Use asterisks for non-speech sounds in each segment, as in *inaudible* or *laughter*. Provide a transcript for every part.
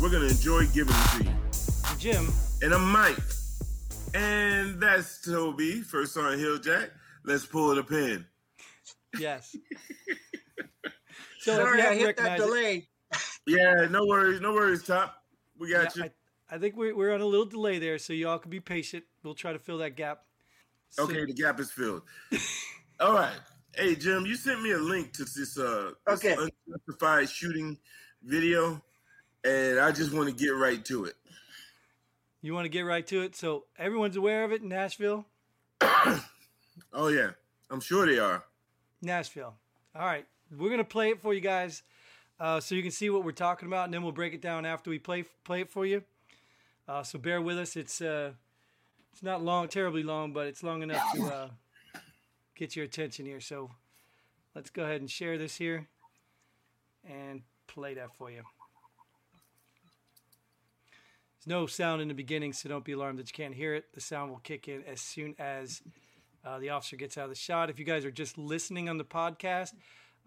But we promise we're gonna enjoy giving them to you. I'm Jim. And I'm Mike. And that's Toby, first on Hill Jack. Let's pull the pin. Yes. *laughs* So if Sorry, I hit that delay. Yeah, no worries, no worries, Top. We got Yeah, you. I, I think we're, we're on a little delay there, so y'all can be patient. We'll try to fill that gap. soon. Okay, the gap is filled. *laughs* All right. Hey Jim, you sent me a link to this uh this Okay. unjustified shooting video, and I just want to get right to it. You want to get right to it? So everyone's aware of it in Nashville? *coughs* Oh yeah, I'm sure they are. Nashville. All right. We're going to play it for you guys uh, so you can see what we're talking about, and then we'll break it down after we play play it for you. Uh, so bear with us. It's uh, it's not long, terribly long, but it's long enough to uh, get your attention here. So let's go ahead and share this here and play that for you. There's no sound in the beginning, so don't be alarmed that you can't hear it. The sound will kick in as soon as uh, the officer gets out of the shot. If you guys are just listening on the podcast,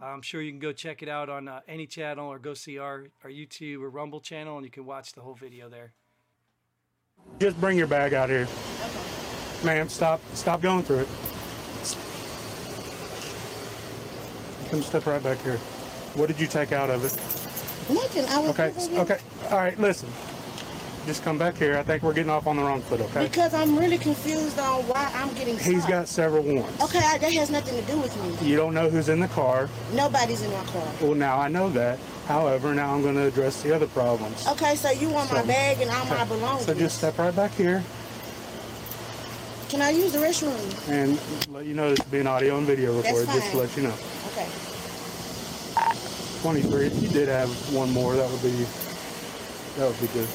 I'm sure you can go check it out on uh, any channel or go see our, our YouTube or Rumble channel and you can watch the whole video there. Just bring your bag out here. Ma'am, stop. Stop going through it. Come step right back here. What did you take out of it? Nothing. I was Okay, okay. All right, listen. Just come back here. I think we're getting off on the wrong foot, okay? Because I'm really confused on why I'm getting He's got several warrants. Okay, I, that has nothing to do with me. You don't know who's in the car. Nobody's in my car. Well, now I know that. However, now I'm going to address the other problems. Okay, so you want my bag and all my belongings. So just step right back here Can I use the restroom? and let you know this is being audio and video recorded, just to let you know. Okay. 23. If you did have one more, that would be that would be good.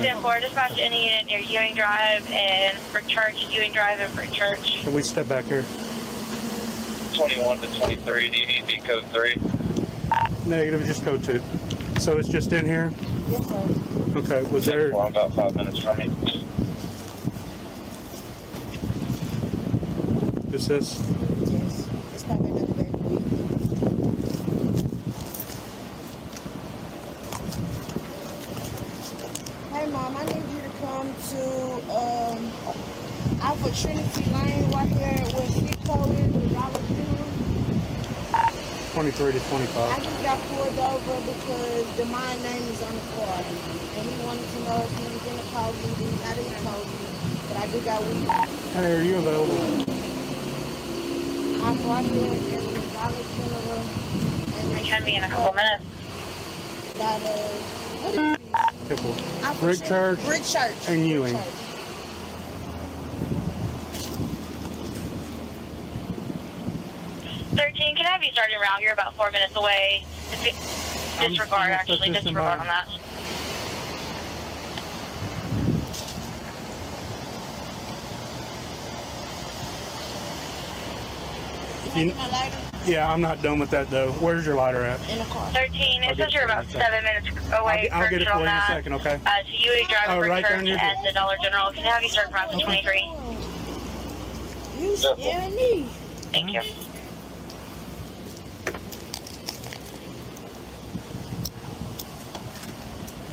Ten four, dispatch any unit near Ewing Drive and for church, Ewing Drive and for church. Can we step back here? 21 to 23, do you need D code 3? Negative, just code two. So it's just in here? Yes, sir. Okay, was there, Well, about five minutes from you. is this, Yes. It's probably another bag. Hey, Mom, I need you to come to um, Alpha Trinity Lane right here where Chico is, the Dollar General. 23 to 25. I 25? just got pulled over because the my name is on the car. And he wanted to know if he was in the car with me. I didn't call you, but I do got weed. Hey, are you available? I'm right here in the Dollar General. And Can be in a couple minutes. Got a, what is it? Pickle. Alpha Brick Church Brick Church. and Brick Ewing. Church. Thirteen, can I have you starting around? You're about four minutes away. Dis- I'm- Disregard, I'm actually, disregard on that. You- You my lighter Yeah, I'm not done with that though. Where's your lighter at? in the car. Thirteen, it says you're for you in about seven minutes I'll away. get, I'll get it for you in on a second, okay? Uh, to Ewing Drive Oh, and Brick right Church in your- and the Dollar General. Can I have you start from the twenty-three? You scaring me. Thank you.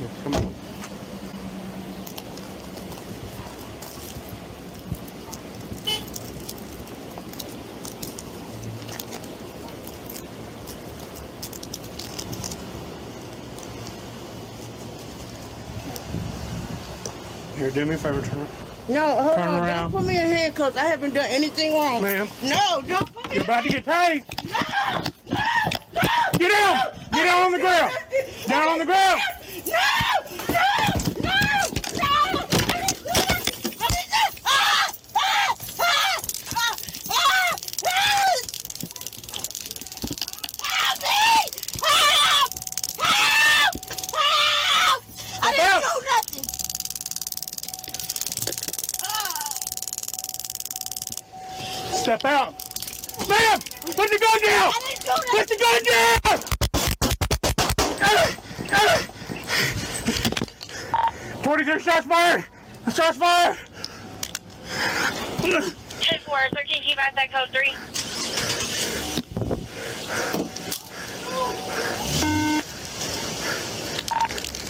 Yeah, come on. Here, do me a favor, turn. No, hold Turn on. around. Don't put me in handcuffs. I haven't done anything wrong. Ma'am. No, don't put me You're about to get paid. Get down! Get down on the ground! Down on the ground! No! No! No! No! Let me just- Ah! Ah! Ah! Ah! Ah! Ah! Help me! Help! Help! Help! I didn't Help! do nothing. Step out! Ma'am! Put the gun down! I didn't do Put nothing. the gun down! Twenty-three shots fired! Shots fired! Ten four, thirteen, keep at that code three.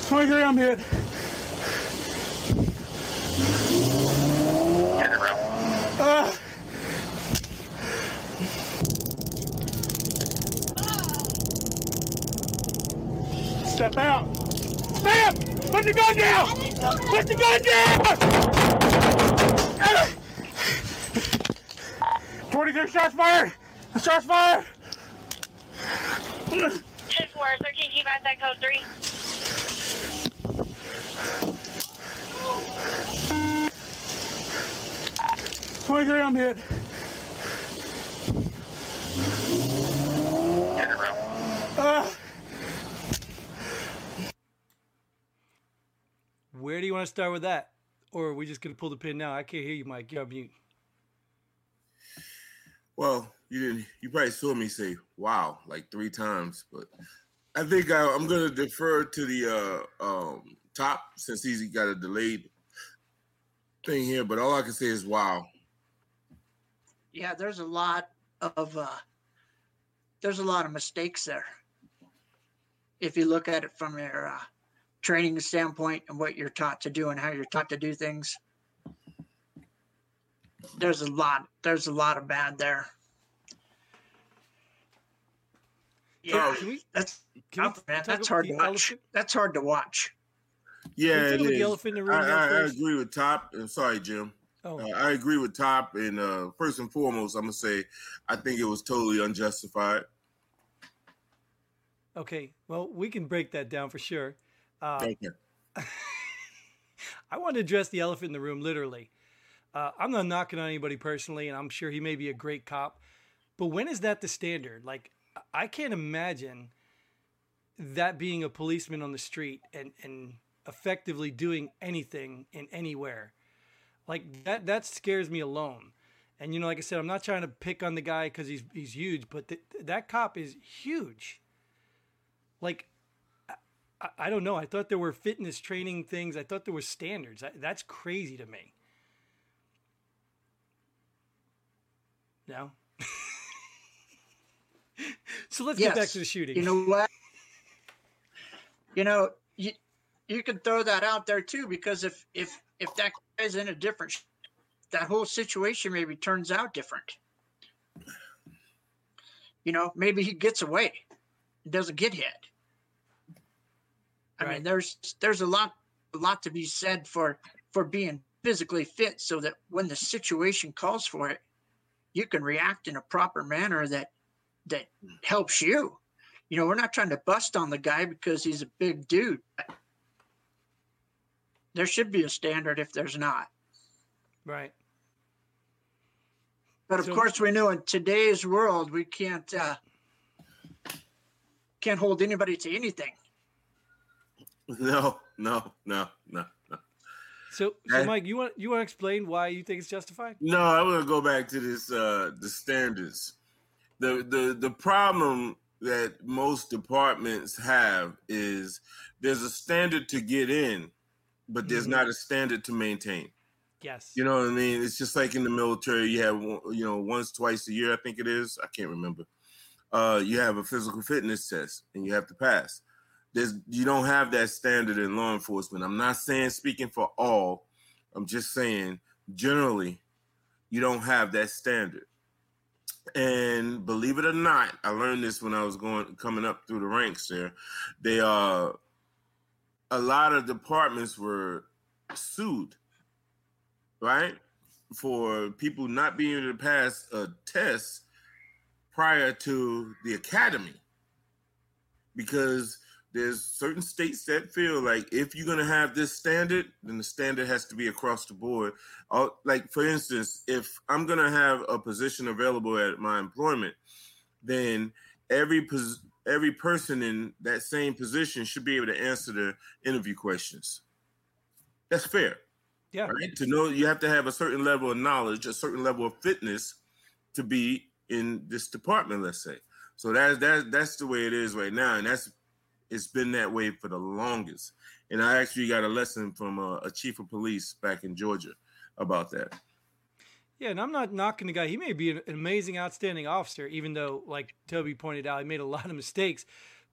23, I'm hit. Turn around. Uh, step out. Step! Put the gun down! Put the gun down! 23 shots fired! Shots fired! 10 4, 13 G by that code 3. Twenty-three, I'm hit. Turn around. Uh, Where do you want to start with that? Or are we just going to pull the pin now? I can't hear you, Mike. You're on mute. Well, you didn't. You probably saw me say "wow" like three times, but I think I, I'm going to defer to the uh, um, top since he's got a delayed thing here. But all I can say is "wow." yeah, there's a lot of uh, there's a lot of mistakes there. If you look at it from your uh, training standpoint and what you're taught to do and how you're taught to do things, there's a lot. There's a lot of bad there. Yeah, Can we, that's tough, man. That's hard to watch. elephant? That's hard to watch. Yeah, Can we it talk about the is. elephant in the room I, I, I agree with Top. I'm sorry, Jim. Oh, Uh, I agree with Top, and uh, first and foremost, I'm gonna say I think it was totally unjustified. okay. Well, we can break that down for sure. Uh, Okay. *laughs* I want to address the elephant in the room, literally. Uh, I'm not knocking on anybody personally, and I'm sure he may be a great cop. But when is that the standard? Like, I can't imagine that being a policeman on the street and, and effectively doing anything in anywhere. Like that that scares me alone. And you know, like I said, I'm not trying to pick on the guy because he's he's huge, but th- that cop is huge. Like I, I don't know. I thought there were fitness training things. I thought there were standards. I, that's crazy to me. No. *laughs* so let's get back to the shooting. You know what? You know, you you can throw that out there too because if if if that guy's in a different, that whole situation maybe turns out different. You know, maybe he gets away, and doesn't get hit. I Right. mean, there's there's a lot a lot to be said for for being physically fit so that when the situation calls for it, you can react in a proper manner that that helps you. You know, we're not trying to bust on the guy because he's a big dude. There should be a standard if there's not. right. But of So- course, we know in today's world we can't uh, can't hold anybody to anything. *laughs* No, no, no, no, no. So, so Mike, you want you want to explain why you think it's justified? No, I want to go back to this uh the standards. The the the problem that most departments have is there's a standard to get in, but there's Mhm. not a standard to maintain. Yes. You know what I mean? It's just like in the military, you have you know once twice a year, I think it is. I can't remember. Uh, you have a physical fitness test, and you have to pass. There's you don't have that standard in law enforcement. I'm not saying speaking for all. I'm just saying generally, you don't have that standard. And believe it or not, I learned this when I was going coming up through the ranks. There, they uh, a lot of departments were sued right? For people not being able to pass a test prior to the academy. Because there's certain states that feel like if you're going to have this standard, then the standard has to be across the board. Uh, like, for instance, if I'm going to have a position available at my employment, then every pos- every person in that same position should be able to answer the interview questions. That's fair yeah. right? To know you have to have a certain level of knowledge, a certain level of fitness to be in this department, let's say. So that's that's that's the way it is right now, and that's it's been that way for the longest. And I actually got a lesson from a, a chief of police back in Georgia about that. Yeah, and I'm not knocking the guy. He may be an, an amazing, outstanding officer, even though, like Toby pointed out, he made a *laughs* lot of mistakes.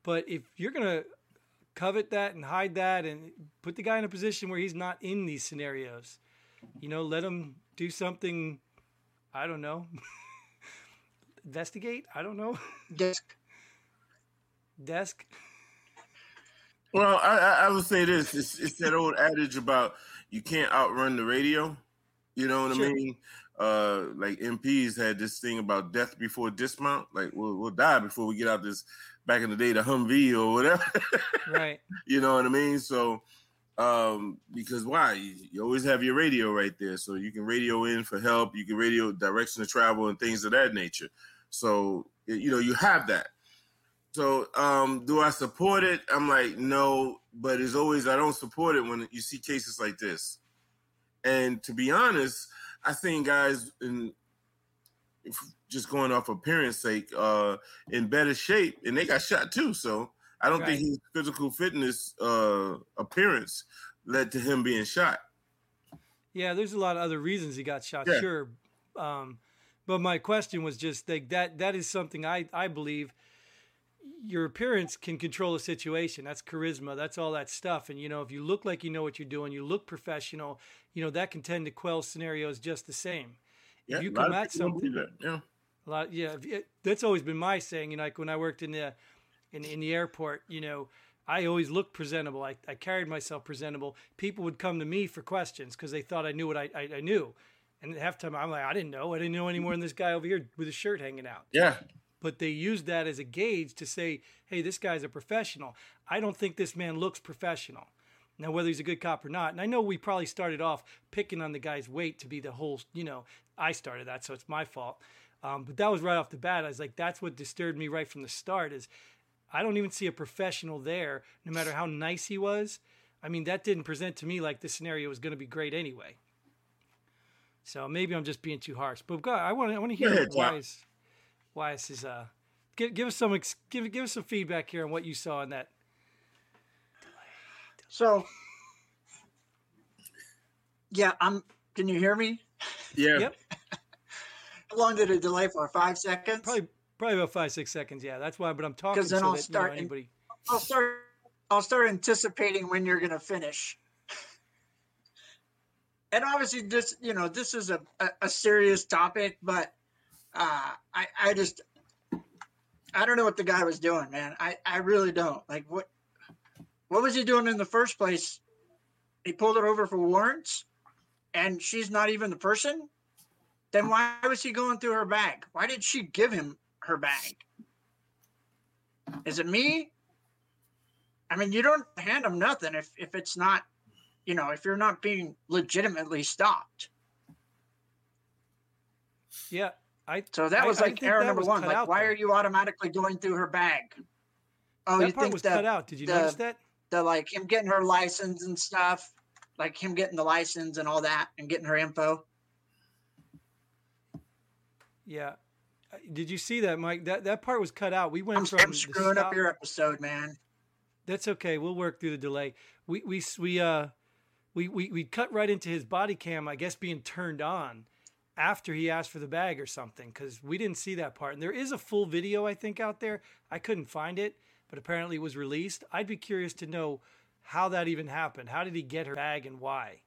But if you're gonna covet that and hide that and put the guy in a position where he's not in these scenarios. You know, let him do something. I don't know. *laughs* Investigate. I don't know. *laughs* Desk. Desk. Well, I, I, I would say this: it's, it's that old adage about you can't outrun the radio. You know what Sure. I mean? Uh, like MPs had this thing about death before dismount. Like we'll, we'll die before we get out this. Back in the day, the Humvee or whatever. Right. *laughs* you know what I mean? So, um, because why? You, you always have your radio right there, so you can radio in for help. You can radio direction of travel and things of that nature. So, you know, you have that. So, um, do I support it? I'm like, no, but as always, I don't support it when you see cases like this. And to be honest, I seen guys in just going off appearance sake, uh, in better shape, and they got shot too. So I don't think his physical fitness uh, appearance led to him being shot. Yeah, there's a lot of other reasons he got shot, Yeah. sure. Um, but my question was just like that. That is something I I believe. Your appearance can control a situation. That's charisma. That's all that stuff. And you know, if you look like you know what you're doing, you look professional. You know that can tend to quell scenarios just the same. Yeah, if you a come at something, that. Yeah. a lot, yeah, if it, that's always been my saying. You know, like when I worked in the in, in the airport, you know, I always looked presentable. I, I carried myself presentable. People would come to me for questions because they thought I knew what I, I, I knew. And half the time I'm like, I didn't know. I didn't know any more than this guy over here with his shirt hanging out. Yeah. But they use that as a gauge to say, hey, this guy's a professional. I don't think this man looks professional. Now, whether he's a good cop or not, and I know we probably started off picking on the guy's weight to be the whole, you know, I started that, so it's my fault. Um, but that was right off the bat. I was like, that's what disturbed me right from the start. Is I don't even see a professional there, no matter how nice he was. I mean, that didn't present to me like this scenario was going to be great anyway. So maybe I'm just being too harsh. But God, I want to I want to hear ahead, why Tom. is why is his uh give give us some ex- give give us some feedback here on what you saw in that. So, yeah, I'm. Can you hear me? Yeah. Yep, How long did it delay for? Five seconds. probably probably about five six seconds. Yeah, that's why. But I'm talking 'Cause then so I'll that you know, start anybody. I'll start. I'll start anticipating when you're gonna finish. And obviously, this you know this is a a, a serious topic, but uh, I I just I don't know what the guy was doing, man. I I really don't. Like what what was he doing in the first place? He pulled her over for warrants, and she's not even the person. Then why was he going through her bag? Why did she give him her bag? Is it me? I mean, you don't hand them nothing if if it's not, you know, if you're not being legitimately stopped. Yeah, I. So that was I like think error number one. Like, why are you automatically going through her bag? Oh, you part think was that cut out. Did you the- notice that? the like him getting her license and stuff, like him getting the license and all that, and getting her info. Yeah. Uh, Did you see that, Mike? That that part was cut out. We went I'm, from I'm screwing up your episode, man. That's okay. We'll work through the delay. We we we uh we we we cut right into his body cam. I guess being turned on after he asked for the bag or something because we didn't see that part. And there is a full video I think out there. I couldn't find it, but apparently it was released. I'd be curious to know how that even happened. How did he get her bag and why?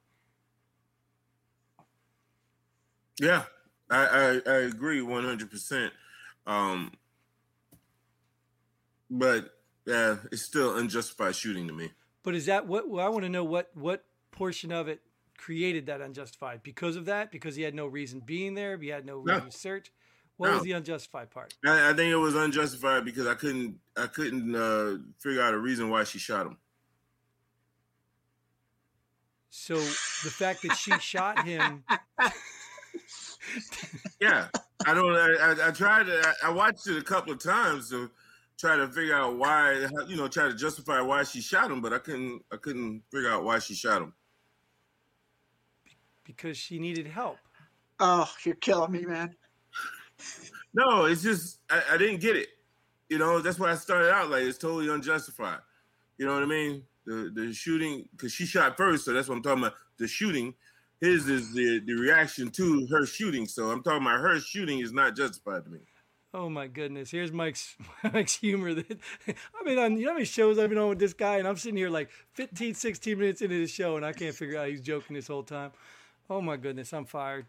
Yeah. I, I, I agree 100%. Um, but yeah, it's still unjustified shooting to me. But is that what well, I want to know? What what portion of it created that unjustified because of that? Because he had no reason being there. He had no No. reason to search. What No. was the unjustified part? I, I think it was unjustified because I couldn't I couldn't uh, figure out a reason why she shot him. So the fact that she shot him, *laughs* Yeah, I don't. I, I, I tried to. I, I watched it a couple of times to try to figure out why. You know, try to justify why she shot him, but I couldn't. I couldn't figure out why she shot him. Because she needed help. Oh, you're killing me, man. No, it's just I, I didn't get it. You know, that's why I started out like it's totally unjustified. You know what I mean? The the shooting because she shot first, so that's what I'm talking about. The shooting, his is the the reaction to her shooting. So I'm talking about her shooting is not justified to me. Oh my goodness! Here's Mike's *laughs* Mike's humor. That *laughs* I mean, on you know how many shows I've been on with this guy, and I'm sitting here like 15, 16 minutes into the show, and I can't figure out he's joking this whole time. Oh my goodness, I'm fired.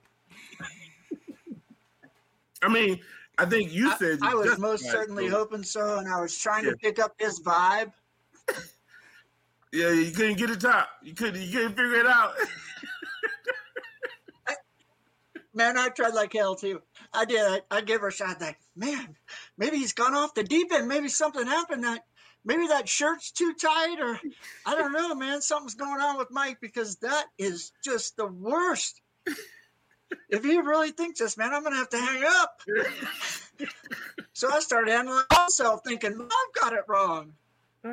*laughs* I mean, I think you said I you was most it, certainly so- hoping so, and I was trying Yeah. to pick up his vibe. *laughs* Yeah, you couldn't get it top. You couldn't. You couldn't figure it out. *laughs* Man, I tried like hell too. I did. I, I gave her a shot. Like, man, maybe he's gone off the deep end. Maybe something happened. That maybe that shirt's too tight, or I don't know, man. Something's going on with Mike because that is just the worst. If he really thinks this, man, I'm gonna have to hang up. so I started handling myself, thinking I've got it wrong. *laughs*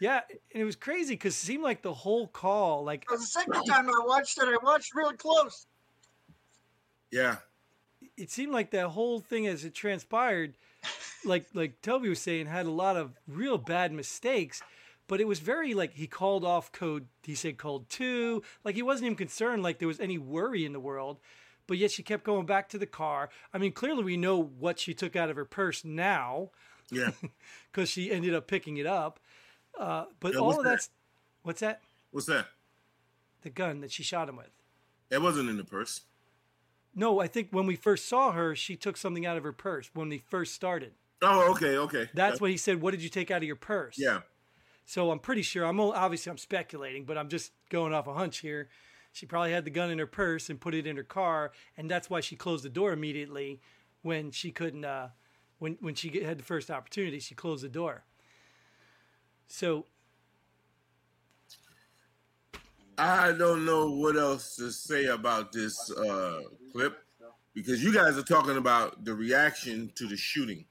Yeah, and it was crazy because it seemed like the whole call, like the second time I watched it, I watched really close. yeah. it seemed like that whole thing as it transpired, like like Toby was saying, had a lot of real bad mistakes. But it was very like he called off code. He said code two. Like he wasn't even concerned. Like there was any worry in the world. But yet she kept going back to the car. I mean, clearly we know what she took out of her purse now Yeah. *laughs* because she ended up picking it up. Uh, but Yeah, all of that? that's what's that? What's that? The gun that she shot him with. It wasn't in the purse. No, I think when we first saw her, she took something out of her purse when we first started. Oh, okay, okay. That's what he said. What did you take out of your purse? Yeah. So I'm pretty sure. I'm obviously I'm speculating, but I'm just going off a hunch here. She probably had the gun in her purse and put it in her car, and that's why she closed the door immediately when she couldn't. Uh, when when she had the first opportunity, she closed the door. So I don't know what else to say about this uh, clip because you guys are talking about the reaction to the shooting.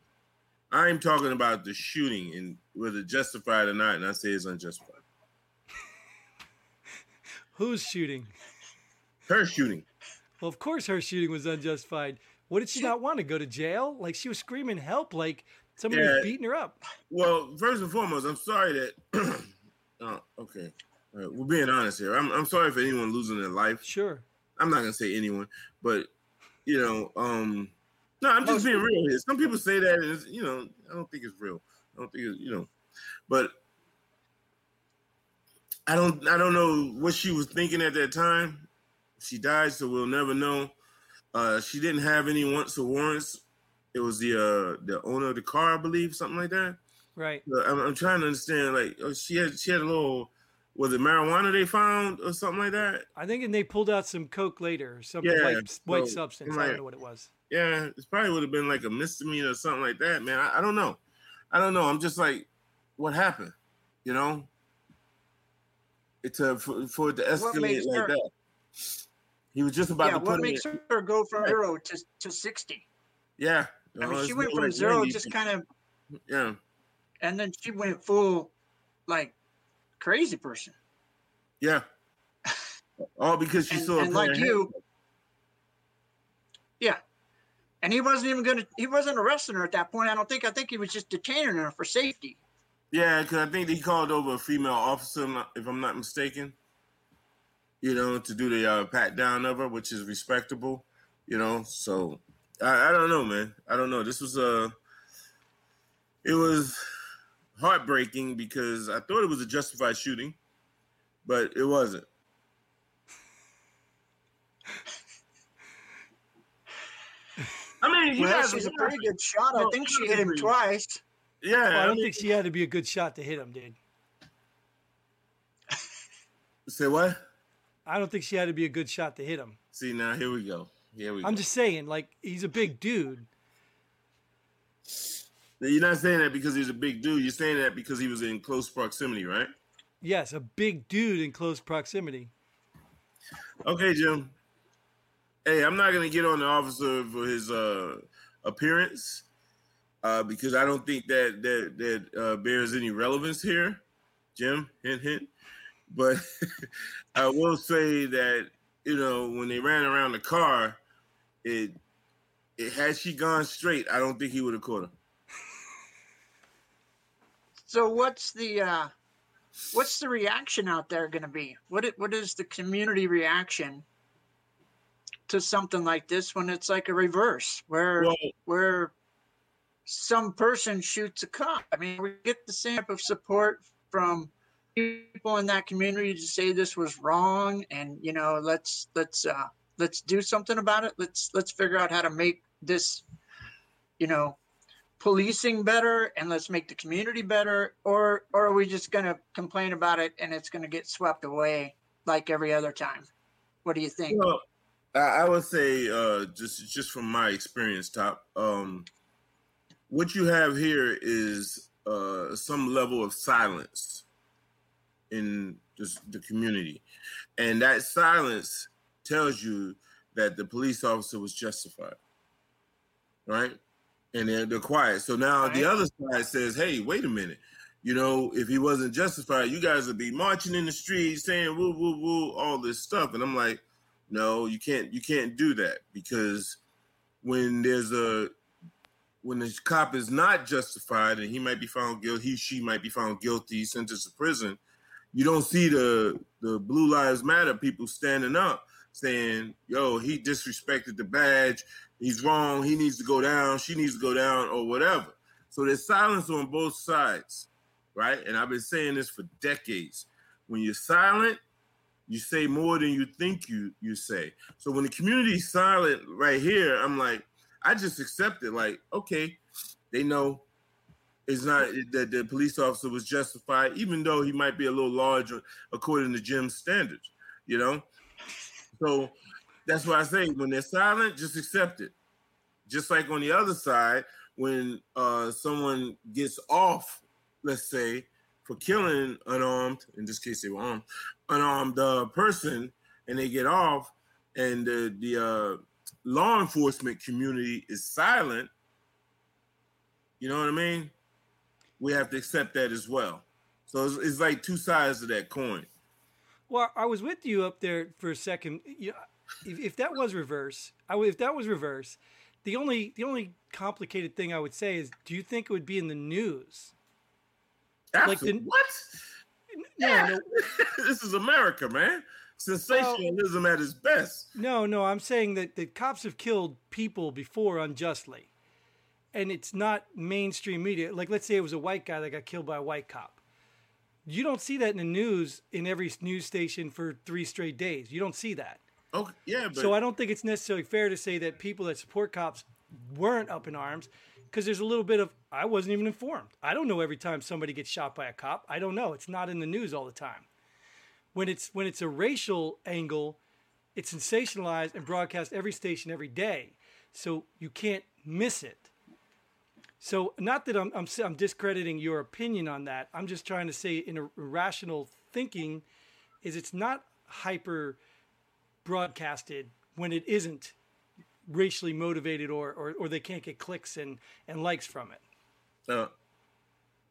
I'm talking about the shooting and whether justified or not, and I say it's unjustified. *laughs* who's shooting? Her shooting. Well, of course her shooting was unjustified. What did she not want to go to jail? Like she was screaming help, like somebody Yeah. was beating her up. Well, first and foremost, I'm sorry that. oh, *clears throat* okay, right, we're being honest here. I'm I'm sorry for anyone losing their life. Sure. I'm not gonna say anyone, but you know, um, no, I'm just being real here. Some people say that, and it's, you know, I don't think it's real. I don't think it's, you know, but I don't, I don't know what she was thinking at that time. She died, so we'll never know. Uh, she didn't have any wants or warrants. It was the uh, the owner of the car, I believe, something like that. Right. I'm, I'm trying to understand. Like, oh, she had she had a little. Was it marijuana they found or something like that? I think and they pulled out some coke later, or something Yeah, white, white so, substance. I don't know what it was. Yeah, it probably would have been like a misdemeanor or something like that, man. I, I don't know. I don't know. I'm just like, what happened? You know? It's a for, for it to escalate like her- that. He was just about yeah, to put what makes in- her go from Right. zero to, to 60? Yeah. I mean, Oh, she went from like zero, Randy. just kind of, Yeah. and then she went full, like, crazy person. Yeah. All because she And, saw a and like you, handcuffs. yeah. And he wasn't even gonna, he wasn't arresting her at that point. I don't think. I think he was just detaining her for safety. Yeah, because I think he called over a female officer, if I'm not mistaken. You know, to do the uh, pat down of her, which is respectable. You know, so I, I don't know, man. I don't know. This was uh it was heartbreaking because I thought it was a justified shooting, but it wasn't. I mean, you Well, guys, she's a pretty good shot. I think she hit him twice. yeah. Well, I don't mean- think she had to be a good shot to hit him, dude. say what? I don't think she had to be a good shot to hit him. See now, here we go. Here we I'm go. just saying, like he's a big dude. You're not saying that because he's a big dude. You're saying that because he was in close proximity, right? Yes, a big dude in close proximity. Okay, Jim. Hey, I'm not gonna get on the officer for his uh, appearance uh, because I don't think that that that uh, bears any relevance here, Jim. Hint, hint. But *laughs* I will say that you know when they ran around the car, it it had she gone straight, I don't think he would have caught her. So what's the uh, what's the reaction out there going to be? What what is the community reaction to something like this when it's like a reverse where Well, where some person shoots a cop. I mean, we get the type of support from people in that community to say this was wrong and you know let's let's uh let's do something about it let's let's figure out how to make this you know policing better and let's make the community better or or are we just going to complain about it and it's going to get swept away like every other time what do you think Well, I, would say uh, just just from my experience, top. Um, what you have here is uh, some level of silence in the community, and that silence tells you that the police officer was justified, right? And they're, they're quiet. So now the other side says, "Hey, wait a minute." You know, if he wasn't justified, you guys would be marching in the streets saying woo woo woo all this stuff. And I'm like, no, you can't you can't do that because when there's a when the cop is not justified and he might be found guilty, he she might be found guilty, sentenced to prison, you don't see the the Blue Lives Matter people standing up saying, "Yo, he disrespected the badge. He's wrong. He needs to go down. She needs to go down, or whatever." So there's silence on both sides, right? And I've been saying this for decades. When you're silent, you say more than you think you you say. So when the community's silent right here, I'm like, I just accept it. Like, okay, they know it's not that the police officer was justified, even though he might be a little larger according to Jim's standards, you know. So that's why I say when they're silent, just accept it. Just like on the other side, when uh, someone gets off, let's say, for killing unarmed, in this case they were armed, unarmed uh, person, and they get off, and the the uh, law enforcement community is silent. You know what I mean? We have to accept that as well. So it's, it's like two sides of that coin. Well, I was with you up there for a second. You know, if, if that was reverse, I would, if that was reverse, the only the only complicated thing I would say is, do you think it would be in the news? Like the- what? No, no, *laughs* this is America, man. Sensationalism at its best. no, no. I'm saying that the cops have killed people before unjustly, and it's not mainstream media. Like, let's say it was a white guy that got killed by a white cop. You don't see that in the news in every news station for three straight days. You don't see that. Okay, yeah, but So I don't think it's necessarily fair to say that people that support cops weren't up in arms because there's a little bit of I wasn't even informed. I don't know every time somebody gets shot by a cop. I don't know. It's not in the news all the time. When it's when it's a racial angle, it's sensationalized and broadcast every station every day. So you can't miss it. So not that I'm I'm, I'm discrediting your opinion on that. I'm just trying to say in a rational thinking is it's not hyper broadcasted when it isn't racially motivated or, or, or they can't get clicks and, and likes from it. uh,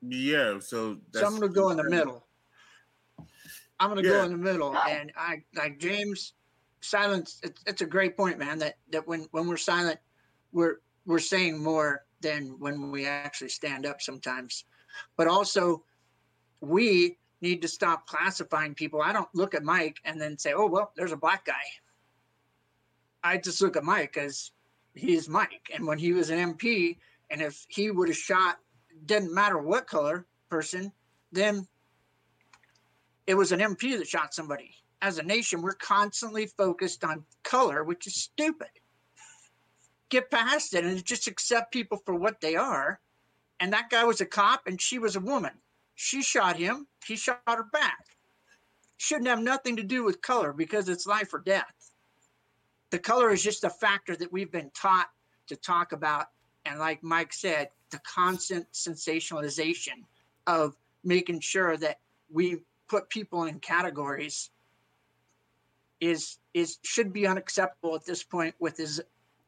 yeah. So so i'm going to go in the middle i'm going to Yeah. go in the middle and i like james silence it's, it's a great point man that that when when we're silent we're we're saying more than when we actually stand up sometimes but also we need to stop classifying people. I don't look at mike and then say oh well there's a black guy. I just look at mike as he's mike. And when he was an mp and if he would have shot didn't matter what color person then it was an mp that shot somebody. As a nation we're constantly focused on color which is stupid. Get past it and just accept people for what they are. And that guy was a cop and she was a woman she shot him. He shot her back. Shouldn't have nothing to do with color because it's life or death. The color is just a factor that we've been taught to talk about. And like mike said the constant sensationalization of making sure that we put people in categories is is should be unacceptable at this point with as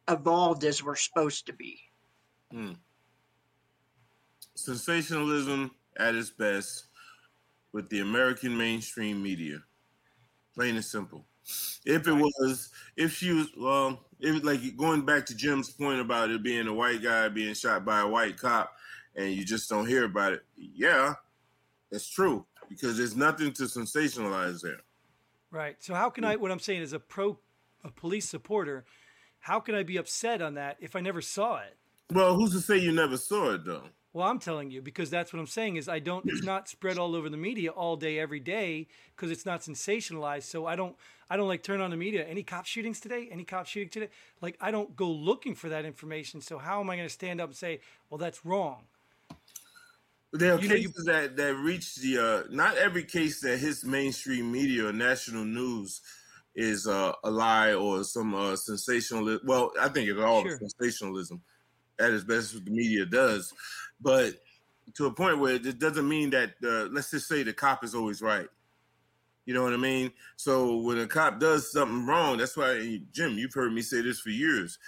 evolved as we're supposed to be. Hmm. Sensationalism at its best with the American mainstream media. Plain and simple. If it was, if she was, well, if like going back to Jim's point about it being a white guy being shot by a white cop, and you just don't hear about it. Yeah, that's true because there's nothing to sensationalize there. Right. So how can I? What I'm saying is a pro, a police supporter. How can I be upset on that if I never saw it? Well, who's to say you never saw it though? Well, I'm telling you because that's what I'm saying is I don't. It's not spread all over the media all day every day because it's not sensationalized. So I don't. I don't like turn on the media. Any cop shootings today? Any cop shooting today? Like I don't go looking for that information. So how am I going to stand up and say, well, that's wrong? There are You know, you- cases that that reach the uh, not every case that hits mainstream media or national news is uh, a lie or some uh, sensationalism. Well, I think it's all Sure. sensationalism. That is best what the media does, but to a point where it doesn't mean that uh, let's just say the cop is always right. You know what I mean? So when a cop does something wrong, that's why Jim, you've heard me say this for years.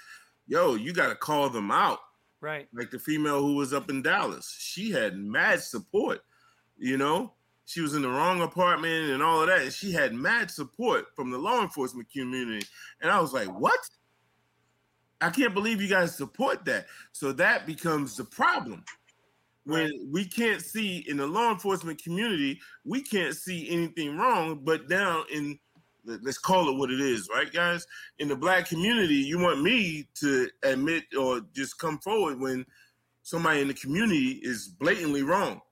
Yo, you got to call them out Right. like the female who was up in Dallas. She had mad support, you know. She was in the wrong apartment and all of that. And she had mad support from the law enforcement community. And I was like, what? I can't believe you guys support that. So that becomes the problem. When we can't see in the law enforcement community, we can't see anything wrong, but down in let- let's call it what it is, right, guys? In the black community, you want me to admit or just come forward when somebody in the community is blatantly wrong.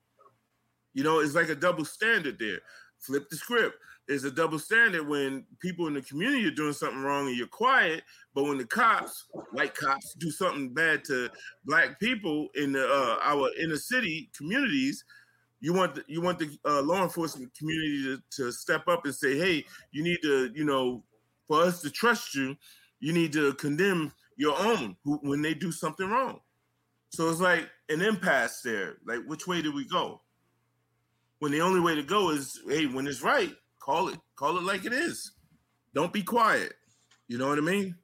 You know, it's like a double standard there. Flip the script. There's a double standard when people in the community are doing something wrong and you're quiet, but when the cops, white cops, do something bad to black people in the uh, our inner city communities, you want the, you want the uh, law enforcement community to, to step up and say, hey, you need to, you know, for us to trust you, you need to condemn your own who, when they do something wrong. So it's like an impasse there. Like, which way do we go? When the only way to go is, hey, when it's right, call it, call it like it is. Don't be quiet. You know what I mean?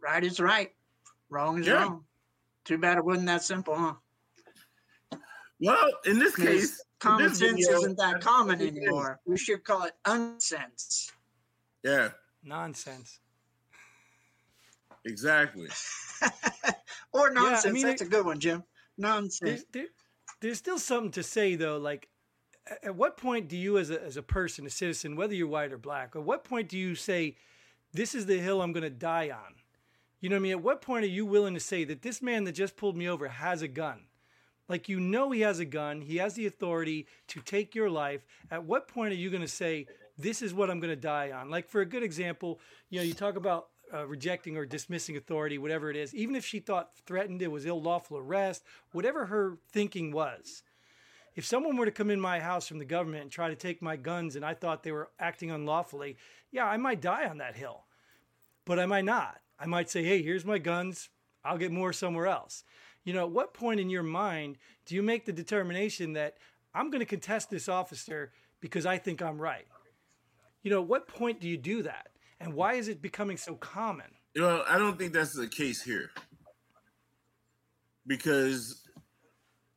Right is right. Wrong is Yeah. wrong. Too bad it wasn't that simple, huh? Well, in this case, common this sense video- isn't that common anymore. We should call it unsense. Yeah, Nonsense. exactly. *laughs* or I nonsense. mean, That's it- a good one, Jim. Nonsense. There's, there, there's still something to say though. Like, at what point do you, as a as a person, a citizen, whether you're white or black, at what point do you say, "This is the hill I'm going to die on"? You know what I mean? At what point are you willing to say that this man that just pulled me over has a gun? Like you know he has a gun, he has the authority to take your life. At what point are you going to say this is what I'm going to die on? Like for a good example, you know, you talk about uh, rejecting or dismissing authority, whatever it is. Even if she thought threatened, it was unlawful arrest, whatever her thinking was. If someone were to come in my house from the government and try to take my guns, and I thought they were acting unlawfully, yeah, I might die on that hill but I might not. I might say, hey, here's my guns. I'll get more somewhere else. You know, at what point in your mind do you make the determination that I'm going to contest this officer because I think I'm right? You know, at what point do you do that? And why is it becoming so common? Well, I don't think that's the case here because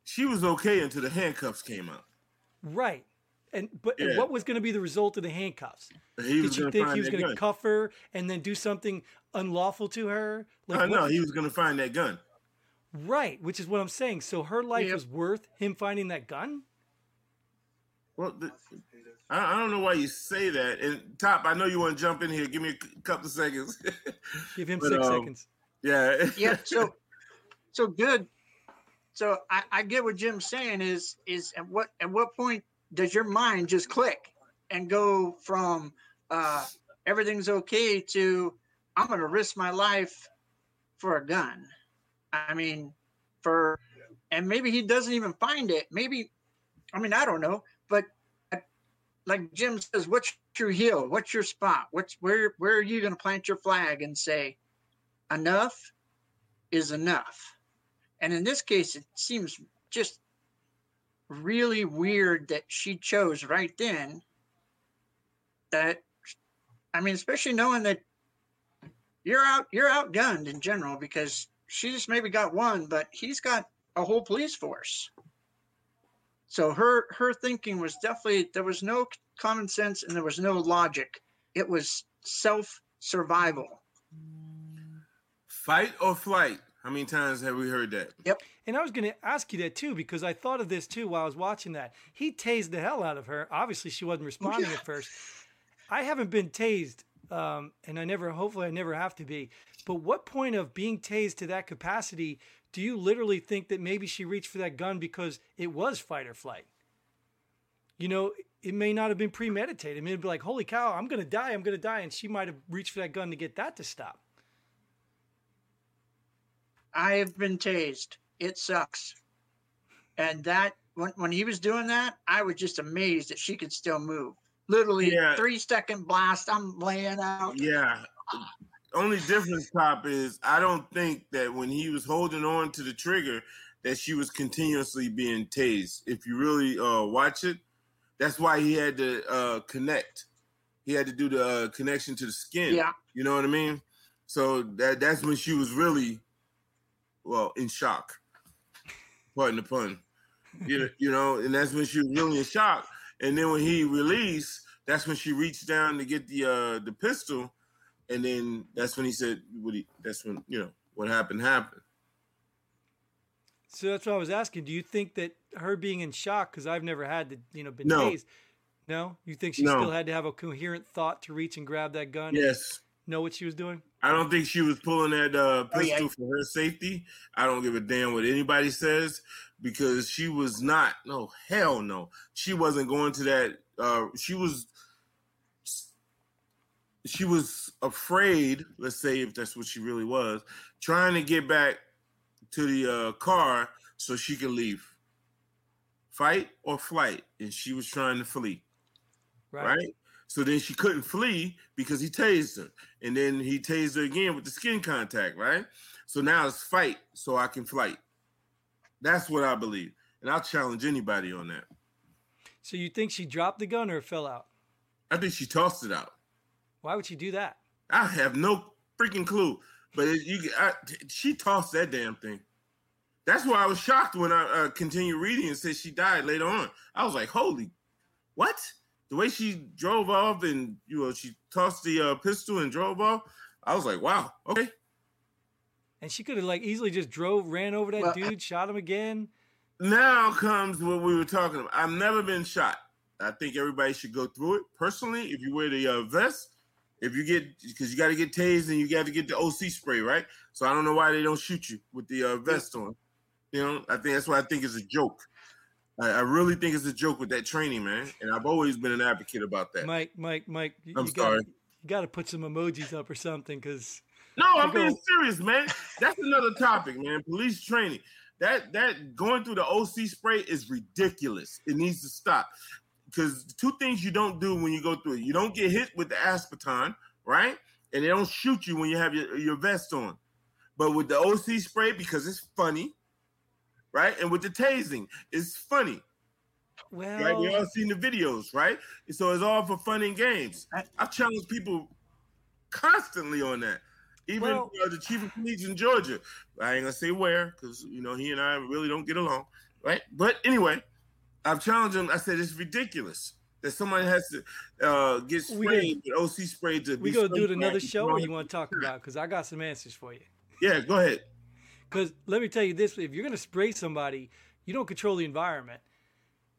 she was okay until the handcuffs came out. Right. And but and what was going to be the result of the handcuffs? He was Did you think find he was going to cuff her and then do something unlawful to her? Uh, no, what- no, he was going to find that gun. right, which is what I'm saying. So her life Yep. was worth him finding that gun? Well, the, I, I don't know why you say that. And Top, I know you want to jump in here. Give me a couple seconds. *laughs* Give him But, 6 um, seconds. yeah. *laughs* yeah so so good so I, I get what jim's saying is is at what at what point does your mind just click and go from uh everything's okay to i'm gonna risk my life for a gun i mean for and maybe he doesn't even find it maybe i mean i don't know but like jim says what's your heel what's your spot what's where where are you gonna plant your flag and say enough is enough. And in this case, it seems just really weird that she chose right then that, I mean, especially knowing that you're out, you're outgunned in general because she just maybe got one, but he's got a whole police force. So her her thinking was definitely there was no common sense and there was no logic. It was self survival. Fight or flight? How many times have we heard that? Yep. And I was going to ask you that too because I thought of this too while I was watching that. He tased the hell out of her. Obviously, she wasn't responding at *laughs* first. I haven't been tased, um, and I never, hopefully, I never have to be. But what point of being tased to that capacity do you literally think that maybe she reached for that gun because it was fight or flight? You know, it may not have been premeditated. It may be like, holy cow, I'm going to die, I'm going to die. And she might have reached for that gun to get that to stop. I have been tased. It sucks. And that when when he was doing that, I was just amazed that she could still move. Literally Yeah. three second blast. I'm laying out. Yeah. Only difference, Top, is I don't think that when he was holding on to the trigger, that she was continuously being tased. If you really uh, watch it, that's why he had to uh, connect. He had to do the uh, connection to the skin. Yeah. You know what I mean? So that that's when she was really, well, in shock. Pardon the pun. You, you know, and that's when she was really in shock. And then when he released, that's when she reached down to get the uh the pistol, and then that's when he said, "What he?" That's when you know what happened happened. So that's what I was asking. Do you think that her being in shock, because I've never had to, you know, been No. tased. No, you think she No. still had to have a coherent thought to reach and grab that gun? Yes, Know what she was doing? I don't think she was pulling that uh, Oh, yeah. pistol for her safety. I don't give a damn what anybody says because she was not. No, hell no. She wasn't going to that. Uh, she was. She was afraid. Let's say if that's what she really was, trying to get back to the uh, car so she could leave. Fight or flight, and she was trying to flee Right. right? So then she couldn't flee because he tased her, and then he tased her again with the skin contact, right? So now it's fight, so I can flight. That's what I believe, and I'll challenge anybody on that. So you think she dropped the gun or fell out? I think she tossed it out. Why would she do that? I have no freaking clue, but it, you, I, she tossed that damn thing. That's why I was shocked when I uh, continued reading and said she died later on. I was like, "Holy, what?" The way she drove off and you know she tossed the uh, pistol and drove off. I was like, "Wow, okay." And she could have like easily just drove, ran over that Well, dude, shot him again. Now comes what we were talking about. I've never been shot. I think everybody should go through it. Personally, if you wear the uh, vest, if you get because you got to get tased and you got to get the OC spray, right? So I don't know why they don't shoot you with the uh, vest on. You know, I think that's why I think it's a joke. I, I really think it's a joke with that training, man. And I've always been an advocate about that. Mike, Mike, Mike, you, I'm you sorry. Gotta, you got to put some emojis up or something because No, I'm Go. being serious, man. That's another topic, man. Police training. That that going through the OC spray is ridiculous. It needs to stop. Because two things you don't do when you go through it. You don't get hit with the aspartame, right? And they don't shoot you when you have your, your vest on. But with the OC spray, because it's funny, right? And with the tasing, it's funny. well, Right? We all seen the videos, right? So it's all for fun and games. I- I've challenged people constantly on that. Even Well- uh, the chief of police in Georgia. I ain't gonna say where, because you know he and I really don't get along, right? But anyway, I've challenged him. I said it's ridiculous that somebody has to uh, get We sprayed with OC spray to we gonna do it another show, or you want to talk about? Because I got some answers for you. Yeah, go ahead. Because let me tell you this: if you're gonna spray somebody, you don't control the environment.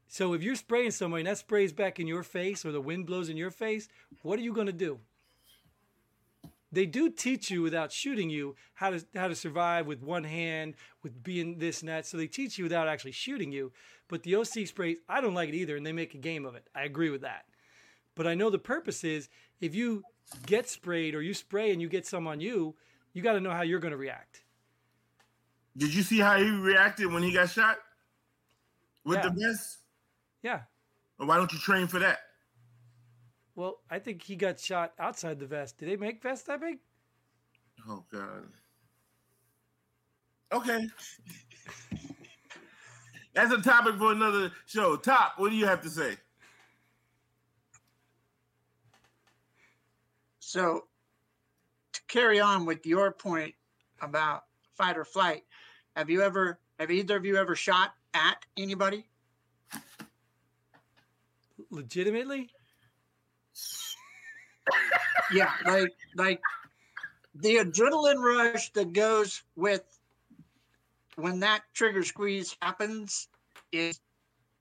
So if you're spraying somebody and that sprays back in your face, or the wind blows in your face, what are you gonna do? They do teach you without shooting you how to how to survive with one hand, with being this and that. So they teach you without actually shooting you. But the OC sprays, I don't like it either, and they make a game of it. I agree with that. But I know the purpose is if you get sprayed or you spray and you get some on you, you got to know how you're going to react. Did you see how he reacted when he got shot with Yeah. the vest? Yeah. Or why don't you train for that? Well, I think he got shot outside the vest. Did they make vests that big? Oh God. Okay. That's a topic for another show. Top, what do you have to say? So to carry on with your point about fight or flight, have you ever have either of you ever shot at anybody? Legitimately? Yeah, like like the adrenaline rush that goes with when that trigger squeeze happens is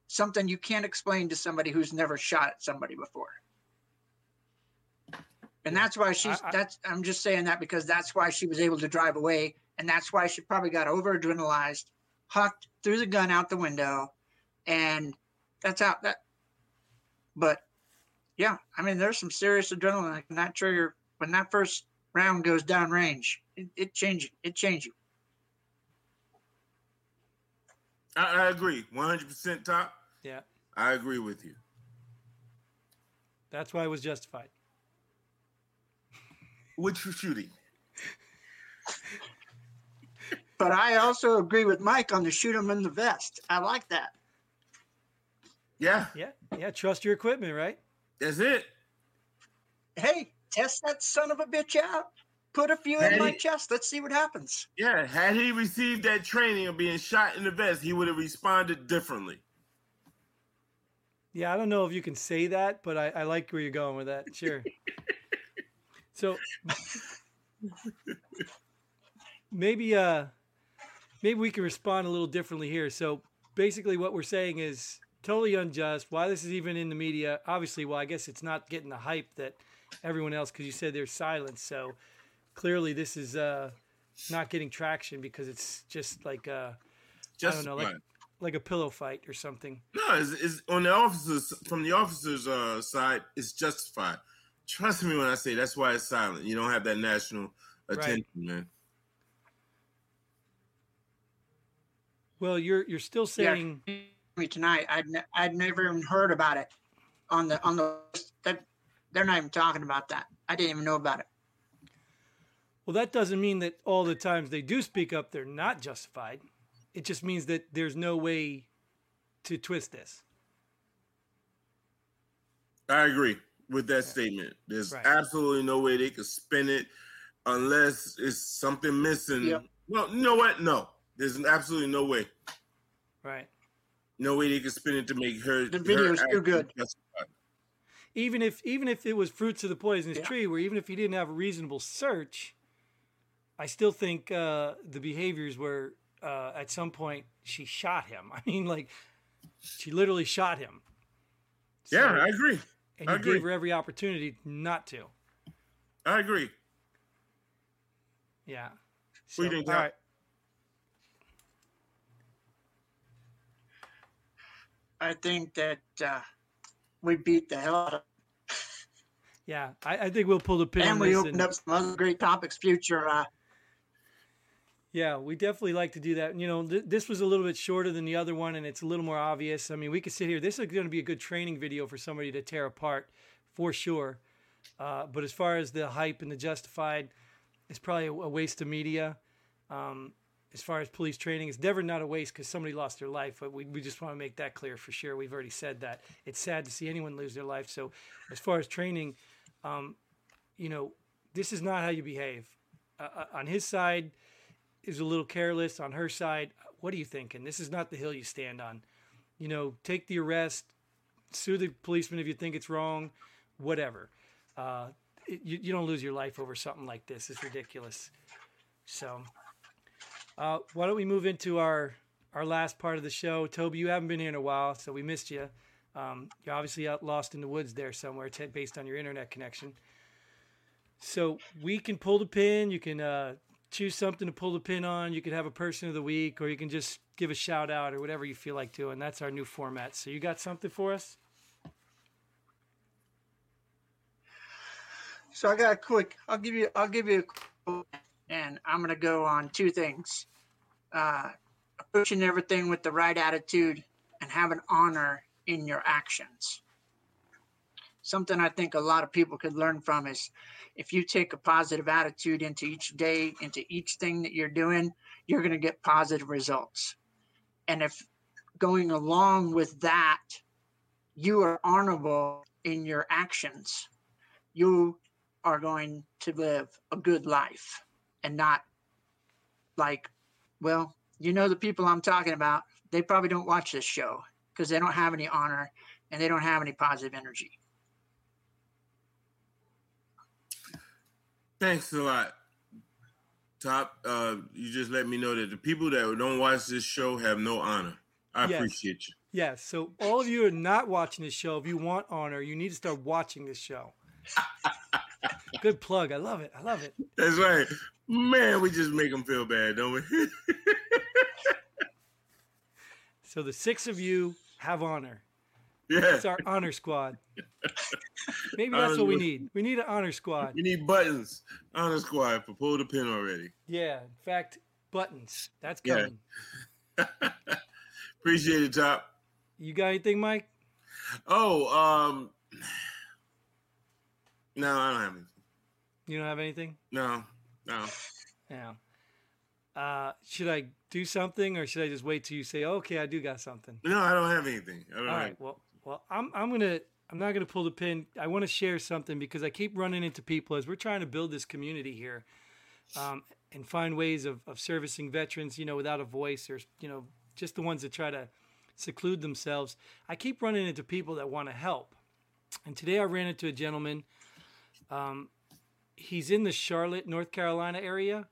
something you can't explain to somebody who's never shot at somebody before. And that's why she's I- I- that's I'm just saying that because that's why she was able to drive away. And that's why she probably got over adrenalized, hucked, threw the gun out the window, and that's out that but yeah, I mean there's some serious adrenaline in that trigger when that first round goes down range. It, it changes it changes. I, I agree, one hundred percent. Top. Yeah, I agree with you. that's why it was justified. Which for shooting? But I also agree with Mike on the shoot him in the vest. I like that. Yeah, Yeah, yeah. Trust your equipment, right? That's it. Hey, test that son of a bitch out. Put a few in my Hey. chest. Let's see what happens. Yeah, had he received that training of being shot in the vest, he would have responded differently. Yeah, I don't know if you can say that, but I, I like where you're going with that. Sure. *laughs* so maybe uh maybe we can respond a little differently here. So basically what we're saying is totally unjust. Why this is even in the media? Obviously, well, I guess it's not getting the hype that everyone else because you said there's silence. So clearly this is uh not getting traction because it's just like uh Just I don't know, like like a pillow fight or something. no, it's, it's on the officers from the officers' uh, side. It's justified. Trust me when I say that's why it's silent. You don't have that national Right. attention, man. Well, you're you're still saying Me tonight. I'd ne- I'd never even heard about it on the on the that they're not even talking about that. I didn't even know about it. Well, that doesn't mean that all the times they do speak up, they're not justified. It just means that there's no way to twist this. I agree with that statement. There's Right. absolutely no way they could spin it unless it's something missing. Yep. Well, you know what? No, there's absolutely no way. Right. No way they could spin it to make her. The her video's too good. justified. Even if even if it was fruits of the poisonous Yeah. tree, where even if you didn't have a reasonable search, I still think uh, the behaviors were uh, at some point she shot him. *laughs* I mean, like she literally shot him. Yeah, So- I agree. and I you agree. gave her every opportunity not to. I agree. Yeah. What do you think, all Tom? right. I think that uh, we beat the hell out of Yeah, I, I think we'll pull the pin and we opened and- up some other great topics future. Uh, Yeah, we definitely like to do that. You know, th- this was a little bit shorter than the other one, and it's a little more obvious. I mean, we could sit here. This is going to be a good training video for somebody to tear apart, for sure. Uh, but as far as the hype and the justified, it's probably a, a waste of media. Um, as far as police training, it's never not a waste because somebody lost their life. But we, we just want to make that clear for sure. We've already said that. It's sad to see anyone lose their life. So, as far as training, um, you know, this is not how you behave. Uh, uh, on his side, is a little careless. On her side, what are you thinking? This is not the hill you stand on. You know, take the arrest, sue the policeman if you think it's wrong, whatever. Uh, it, you, you don't lose your life over something like this. It's ridiculous. So, uh, why don't we move into our our last part of the show? Toby, you haven't been here in a while, so we missed you. Um, you're obviously out lost in the woods there somewhere, t- based on your internet connection. So we can pull the pin. You can uh, choose something to pull the pin on. You could have a person of the week, or you can just give a shout out or whatever you feel like doing. That's our new format. So you got something for us? so I got a quick. I'll give you. I'll give you a and I'm gonna go on two things. Uh, approaching everything with the right attitude and having honor in your actions. Something I think a lot of people could learn from is if you take a positive attitude into each day, into each thing that you're doing, you're going to get positive results. And if going along with that, you are honorable in your actions, you are going to live a good life and not like, well, you know, the people I'm talking about, they probably don't watch this show because they don't have any honor and they don't have any positive energy. Thanks a lot. Top, uh, you just let me know that the people that don't watch this show have no honor. I Yes. appreciate you. Yes. So all of you are not watching this show. If you want honor, you need to start watching this show. *laughs* Good plug. I love it. I love it. That's right. Man, we just make them feel bad, don't we? *laughs* So the six of you have honor. yeah. It's our honor squad. Maybe that's what we need. We need an honor squad. We need buttons Honor squad for pull the pin already. Yeah. In fact, buttons. That's Yeah. coming. *laughs* Appreciate it, Top. You got anything, Mike? Oh, um, *sighs* no, I don't have anything. You don't have anything? No, no. Yeah. Uh, should I do something or should I just wait till you say, okay, I do got something? No, I don't have anything. Don't All have right. Well, well, I'm I'm gonna I'm not gonna pull the pin. I want to share something because I keep running into people as we're trying to build this community here, um, and find ways of of servicing veterans. You know, without a voice or you know, just the ones that try to seclude themselves. I keep running into people that want to help, and today I ran into a gentleman. Um, he's in the Charlotte, North Carolina area.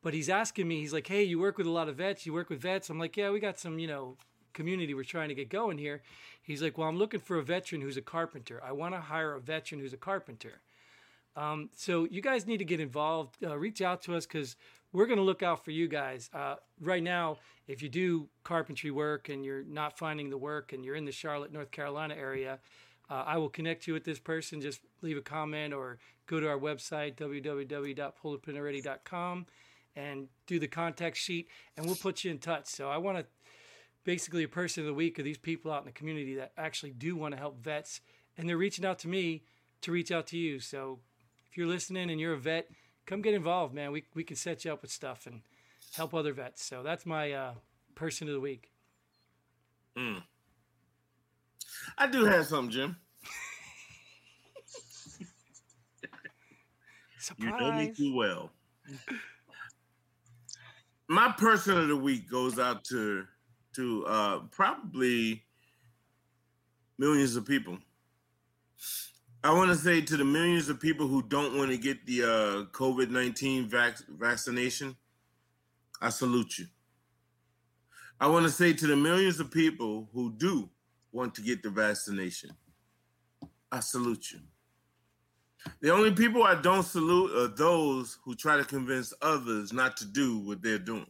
But he's asking me, he's like, hey, you work with a lot of vets, you work with vets. I'm like, yeah, we got some, you know, community we're trying to get going here. He's like, well, I'm looking for a veteran who's a carpenter. I want to hire a veteran who's a carpenter. Um, so you guys need to get involved. Uh, reach out to us because we're going to look out for you guys. Uh, right now, if you do carpentry work and you're not finding the work and you're in the Charlotte, North Carolina area, uh, I will connect you with this person. Just leave a comment or go to our website, www.pullthepinalready.com, and do the contact sheet, and we'll put you in touch. So I want to basically a person of the week of these people out in the community that actually do want to help vets, and they're reaching out to me to reach out to you. So if you're listening and you're a vet, come get involved, man. We we can set you up with stuff and help other vets. So that's my uh, person of the week. Mm. I do have something, Jim. *laughs* You know me Surprise! too well. My person of the week goes out to to uh, probably millions of people. I want to say to the millions of people who don't want to get the uh, COVID nineteen vac- vaccination, I salute you. I want to say to the millions of people who do want to get the vaccination, I salute you. The only people I don't salute are those who try to convince others not to do what they're doing.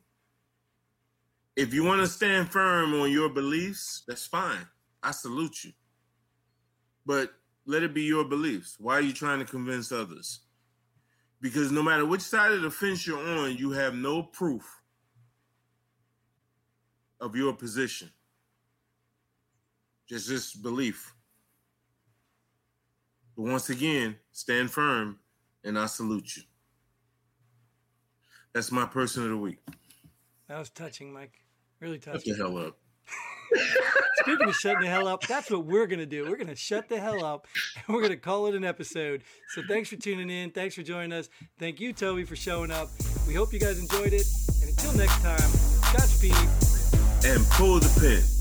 If you want to stand firm on your beliefs, that's fine. I salute you. But let it be your beliefs. Why are you trying to convince others? Because no matter which side of the fence you're on, you have no proof of your position. Just this belief. But once again, stand firm and I salute you. That's my person of the week. That was touching, Mike. Really touching. Shut the hell up. *laughs* Speaking of shutting the hell up, that's what we're going to do. We're going to shut the hell up *laughs* and we're going to call it an episode. So thanks for tuning in. Thanks for joining us. Thank you, Toby, for showing up. We hope you guys enjoyed it. And until next time, Godspeed. And pull the pin.